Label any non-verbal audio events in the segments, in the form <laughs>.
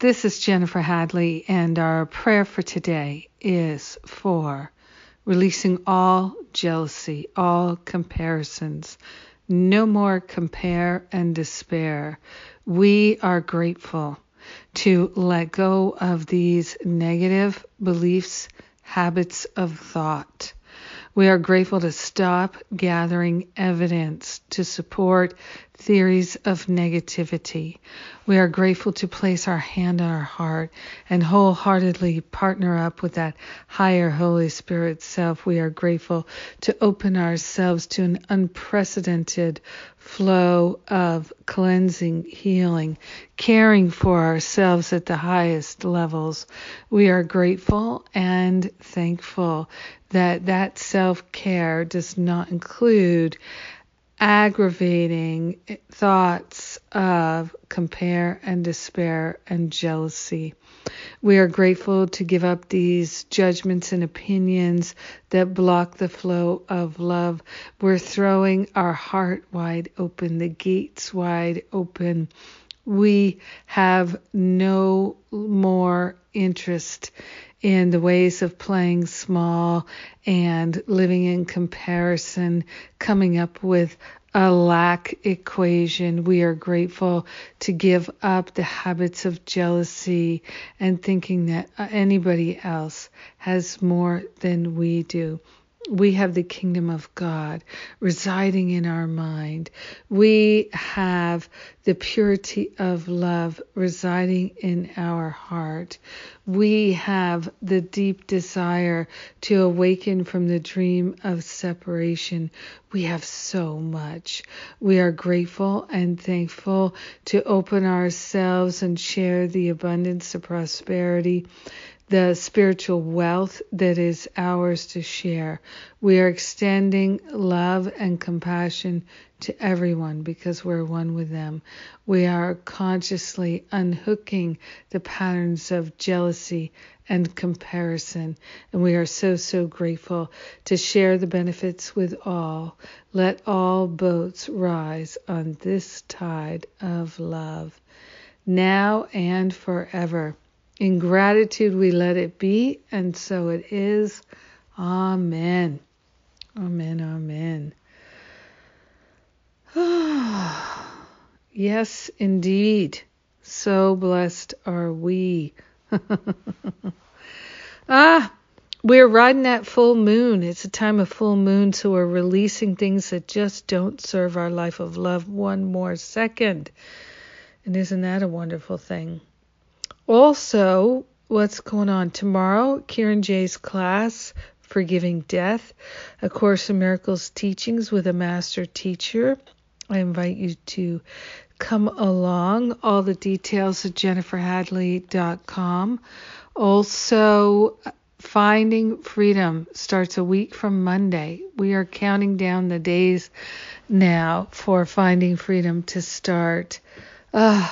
This is Jennifer Hadley, and our prayer for today is for releasing all jealousy, all comparisons. No more compare and despair. We are grateful to let go of these negative beliefs, habits of thought. We are grateful to stop gathering evidence to support theories of negativity. We are grateful to place our hand on our heart and wholeheartedly partner up with that higher Holy Spirit self. We are grateful to open ourselves to an unprecedented flow of cleansing, healing, caring for ourselves at the highest levels. We are grateful and thankful that that self-care does not include aggravating thoughts of compare and despair and jealousy. We are grateful to give up these judgments and opinions that block the flow of love. We're throwing our heart wide open, the gates wide open. We have no more interest in the ways of playing small and living in comparison, coming up with a lack equation. We are grateful to give up the habits of jealousy and thinking that anybody else has more than we do we have the kingdom of God residing in our mind. We have the purity of love residing in our heart. We have the deep desire to awaken from the dream of separation. We have so much. We are grateful and thankful to open ourselves and share the abundance of prosperity the spiritual wealth that is ours to share. We are extending love and compassion to everyone because we're one with them. We are consciously unhooking the patterns of jealousy and comparison, and we are so, so grateful to share the benefits with all. Let all boats rise on this tide of love, now and forever. In gratitude, we let it be, and so it is. Amen. Amen. Amen. <sighs> yes, indeed. So blessed are we. <laughs> ah, we're riding that full moon. It's a time of full moon, so we're releasing things that just don't serve our life of love one more second. And isn't that a wonderful thing? Also, what's going on tomorrow? Kieran Jay's class, Forgiving Death, A Course in Miracles teachings with a master teacher. I invite you to come along. All the details at jenniferhadley.com. Also, Finding Freedom starts a week from Monday. We are counting down the days now for Finding Freedom to start. Uh,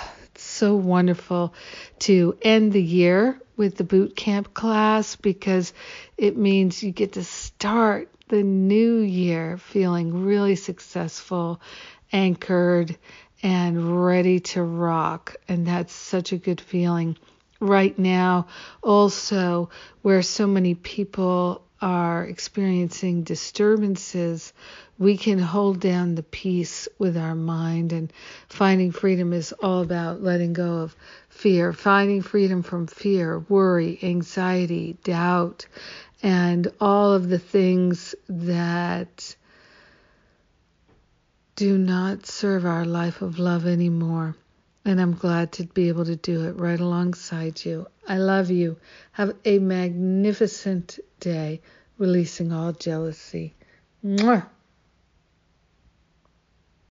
so wonderful to end the year with the boot camp class because it means you get to start the new year feeling really successful, anchored, and ready to rock. And that's such a good feeling. Right now, also, where so many people are experiencing disturbances, we can hold down the peace with our mind. And finding freedom is all about letting go of fear, finding freedom from fear, worry, anxiety, doubt, and all of the things that do not serve our life of love anymore. And I'm glad to be able to do it right alongside you. I love you. Have a magnificent day, releasing all jealousy. Mwah.